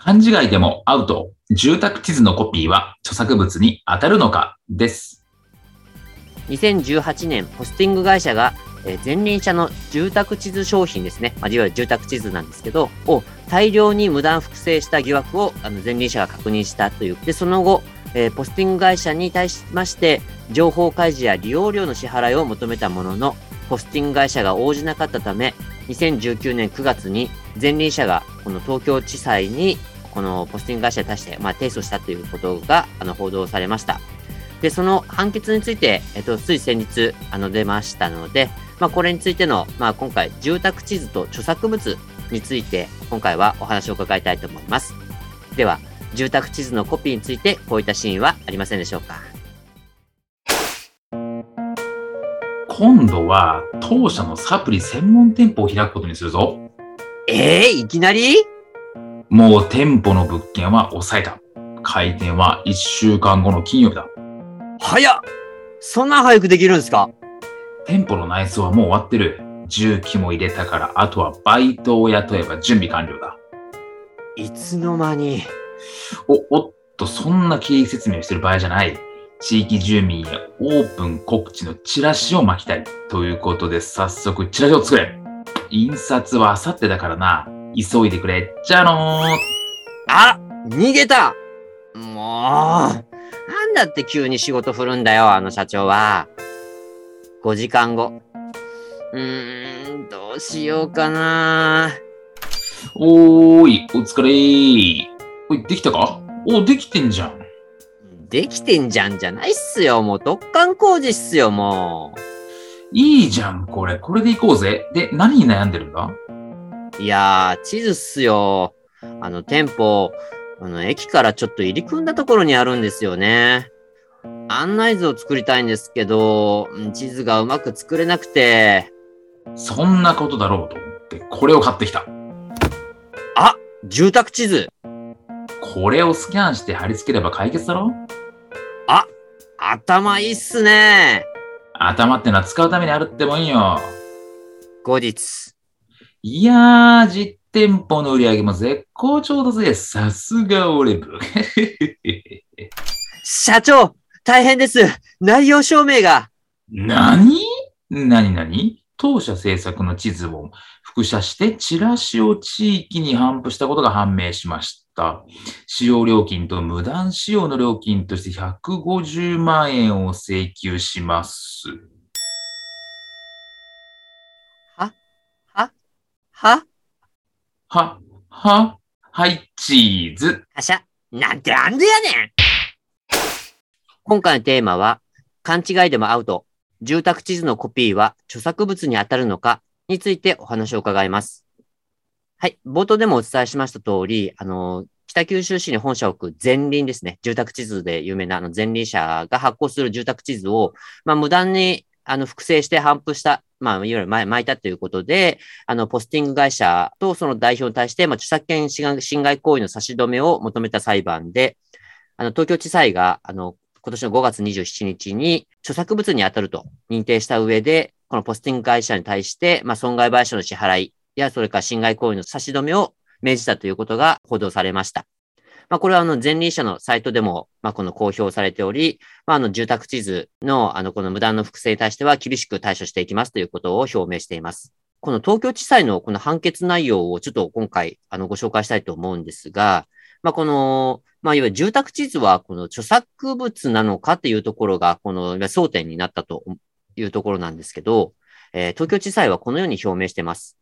漢字外でもアウト。住宅地図のコピーは著作物に当たるのか？です。2018年ポスティング会社がえー前輪車の住宅地図商品ですね、まあ、いわゆる住宅地図なんですけど、を大量に無断複製した疑惑をあの前輪車が確認したという。で、その後、えーポスティング会社に対しまして、情報開示や利用料の支払いを求めたものの、ポスティング会社が応じなかったため、2019年9月に前輪車がこの東京地裁にこのポスティング会社に対して、まあ、提訴したということがあの報道されました。で、その判決について、えっと、つい先日、あの、出ましたので、まあ、これについての、まあ、今回、住宅地図と著作物について、今回はお話を伺いたいと思います。では、住宅地図のコピーについて、こういったシーンはありませんでしょうか今度は当社のサプリ専門店舗を開くことにするぞええいきなり？もう店舗の物件は抑えた開店は1週間後の金曜日だ早っそんな早くできるんですか？店舗の内装はもう終わってる重機も入れたからあとはバイトを雇えば準備完了だいつの間に。お、おっと、そんな経緯説明をしてる場合じゃない。地域住民へオープン告知のチラシを巻きたい。ということで、早速チラシを作れ。印刷は明後日だからな。急いでくれ。じゃあのー。あ逃げたもう、なんだって急に仕事振るんだよ、あの社長は。5時間後。うーん、どうしようかな。おーい、お疲れー。おい、できたか？お、できてんじゃん。できてんじゃんじゃないっすよ。もう突貫工事っすよ、もいいじゃん、これ。これで行こうぜ。で、何に悩んでるんだ？う。いやー、地図っすよ。あの、店舗、あの、駅からちょっと入り組んだところにあるんですよね。案内図を作りたいんですけど、うん地図がうまく作れなくて、そんなことだろうと思って、これを買ってきた。あ住宅地図これをスキャンして貼り付ければ解決だろ頭いいっすね。頭ってのは使うためにあるってもんよ。後日。いやー、実店舗の売り上げも絶好調だぜ。さすが俺部。社長大変です内容証明が何？何？何？当社制作の地図を複写してチラシを地域に頒布したことが判明しました。使用料金と無断使用の料金として150万円を請求します。ははは、は、はい、チーズ。はしゃなんでなんでやねん今回のテーマは、勘違いでもアウト。住宅地図のコピーは著作物に当たるのかについてお話を伺います。はい。冒頭でもお伝えしました通り、あの、北九州市に本社を置く前輪ですね。住宅地図で有名なあの前輪社が発行する住宅地図を、まあ、無断にあの複製して頒布した、まあ、いわゆる巻巻いたということで、あの、ポスティング会社とその代表に対して、まあ、著作権侵害侵害行為の差し止めを求めた裁判で、あの、東京地裁が、あの、今年の5月27日に著作物に当たると認定した上で、このポスティング会社に対して、まあ、損害賠償の支払いや、それから侵害行為の差し止めを命じたということが報道されました。まあ、これはあの前輪車のサイトでも、まあ、この公表されており、まあ、あの住宅地図のあのこの無断の複製に対しては厳しく対処していきますということを表明しています。この東京地裁のこの判決内容をちょっと今回あのご紹介したいと思うんですが、まあ、この、まあ、いわゆる住宅地図はこの著作物なのかっていうところが、この争点になったというところなんですけど、えー東京地裁はこのように表明しています。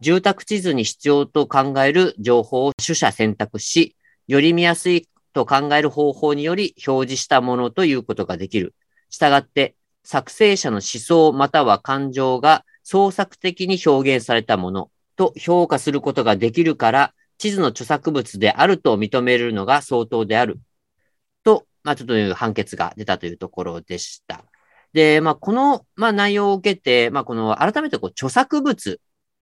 住宅地図に必要と考える情報を取捨選択し、より見やすいと考える方法により表示したものということができる。したがって、作成者の思想または感情が創作的に表現されたものと評価することができるから、地図の著作物であると認めるのが相当である。と、まあ、ちょっという判決が出たというところでした。で、まあ、この、まあ、内容を受けて、まあ、この、改めて、こう、著作物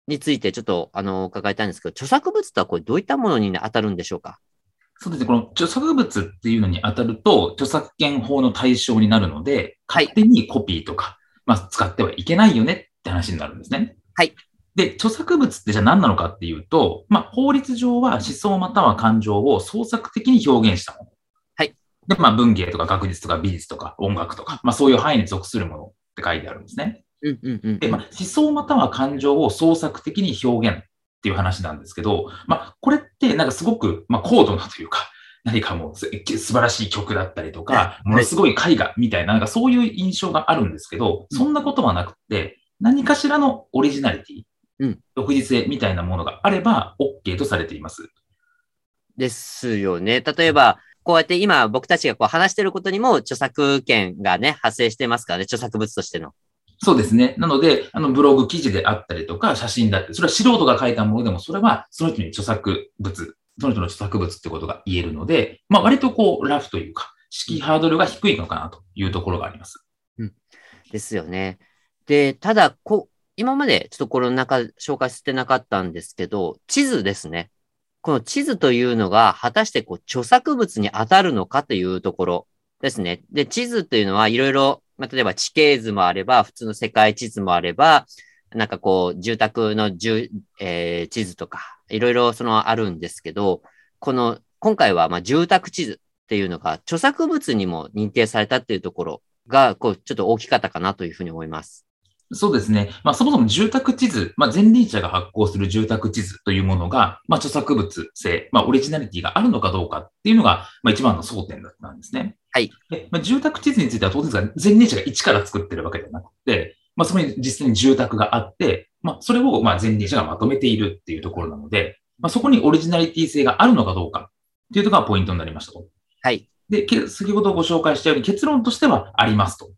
について、ちょっと、あの、伺いたいんですけど、著作物とは、これ、どういったものに当たるんでしょうか？そうですね。この著作物っていうのに当たると、著作権法の対象になるので、勝手にコピーとか、まあ、使ってはいけないよねって話になるんですね。はい。で、著作物ってじゃあ何なのかっていうと、まあ、法律上は思想または感情を創作的に表現したもの。はい。で、まあ、文芸とか学術とか美術とか音楽とか、まあ、そういう範囲に属するものって書いてあるんですね。うんうんうん、で、まあ、思想または感情を創作的に表現っていう話なんですけど、まあ、これってなんかすごく、まあ、高度なというか、何かもう素晴らしい曲だったりとか、ものすごい絵画みたいな、なんかそういう印象があるんですけど、そんなことはなくて、何かしらのオリジナリティ、うん、独自性みたいなものがあれば OK とされています。ですよね。例えば、こうやって今僕たちがこう話してることにも著作権がね、発生してますからね、著作物としての。そうですね。なので、あの、ブログ記事であったりとか、写真だって、それは素人が書いたものでも、それはその人に著作物、その人の著作物ってことが言えるので、まあ、割とこう、ラフというか、敷居ハードルが低いのかなというところがあります。うん。ですよね。で、ただ、こ今までちょっとこの中紹介してなかったんですけど、地図ですね。この地図というのが果たしてこう著作物に当たるのかというところですね。で、地図というのはいろいろ、まあ、例えば地形図もあれば、普通の世界地図もあれば、なんかこう、住宅の住、えー、地図とか、いろいろそのあるんですけど、この、今回はまあ住宅地図っていうのが著作物にも認定されたっていうところが、こう、ちょっと大きかったかなというふうに思います。そうですね。まあ、そもそも住宅地図、まあ、前輪車が発行する住宅地図というものが、まあ、著作物性、まあ、オリジナリティがあるのかどうかっていうのが、まあ、一番の争点だったんですね。はい。でまあ、住宅地図については当然ですが、前輪車が一から作ってるわけではなくて、まあ、そこに実際に住宅があって、まあ、それを、まあ、前輪車がまとめているっていうところなので、まあ、そこにオリジナリティ性があるのかどうかっていうところがポイントになりましたと。はい。で、先ほどご紹介したように結論としてはありますと。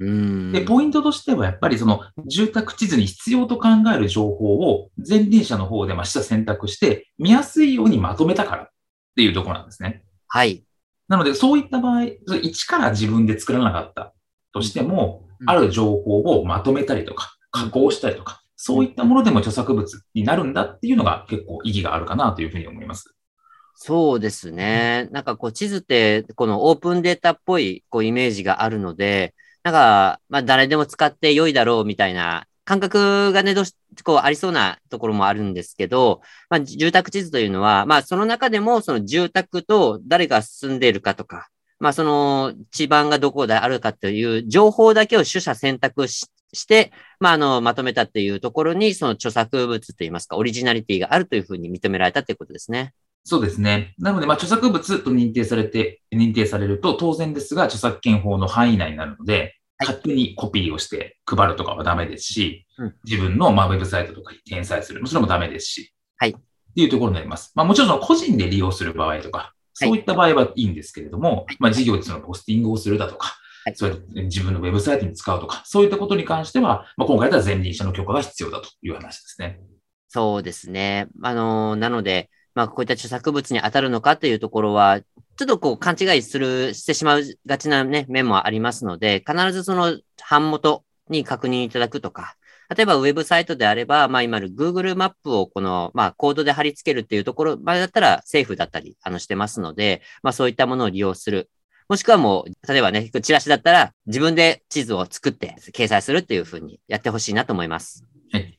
で、ポイントとしてはやっぱりその住宅地図に必要と考える情報を前輪車の方でまあ下選択して見やすいようにまとめたからっていうところなんですね。はい。なのでそういった場合、一から自分で作らなかったとしても、うん、ある情報をまとめたりとか加工したりとか、そういったものでも著作物になるんだっていうのが結構意義があるかなというふうに思います。そうですね。なんかこう地図ってこのオープンデータっぽいこうイメージがあるので、なんか、まあ、誰でも使って良いだろうみたいな感覚がね、どうし、こう、ありそうなところもあるんですけど、まあ、住宅地図というのは、まあ、その中でも、その住宅と誰が住んでいるかとか、まあ、その地盤がどこであるかという情報だけを取捨選択しして、まあ、あの、まとめたっていうところに、その著作物といいますか、オリジナリティがあるというふうに認められたということですね。そうですね。なので、まあ、著作物と認定されて、認定されると、当然ですが、著作権法の範囲内になるので、勝手にコピーをして配るとかはダメですし、うん、自分のまあウェブサイトとかに転載する。それもダメですし。はい。っていうところになります。まあもちろんその個人で利用する場合とか、そういった場合はいいんですけれども、はい、まあ事業でそのポスティングをするだとか、はい、それ自分のウェブサイトに使うとか、そういったことに関しては、まあ今回では前輪車の許可が必要だという話ですね。そうですね。あのー、なので、まあこういった著作物に当たるのかというところは、ちょっとこう勘違いする、してしまうがちなね、面もありますので、必ずその版元に確認いただくとか、例えばウェブサイトであれば、まあ今の Google マップをこの、まあコードで貼り付けるっていうところまでだったらセーフだったり、あのしてますので、まあそういったものを利用する。もしくはもう、例えばね、チラシだったら自分で地図を作って掲載するっていうふうにやってほしいなと思います。はい。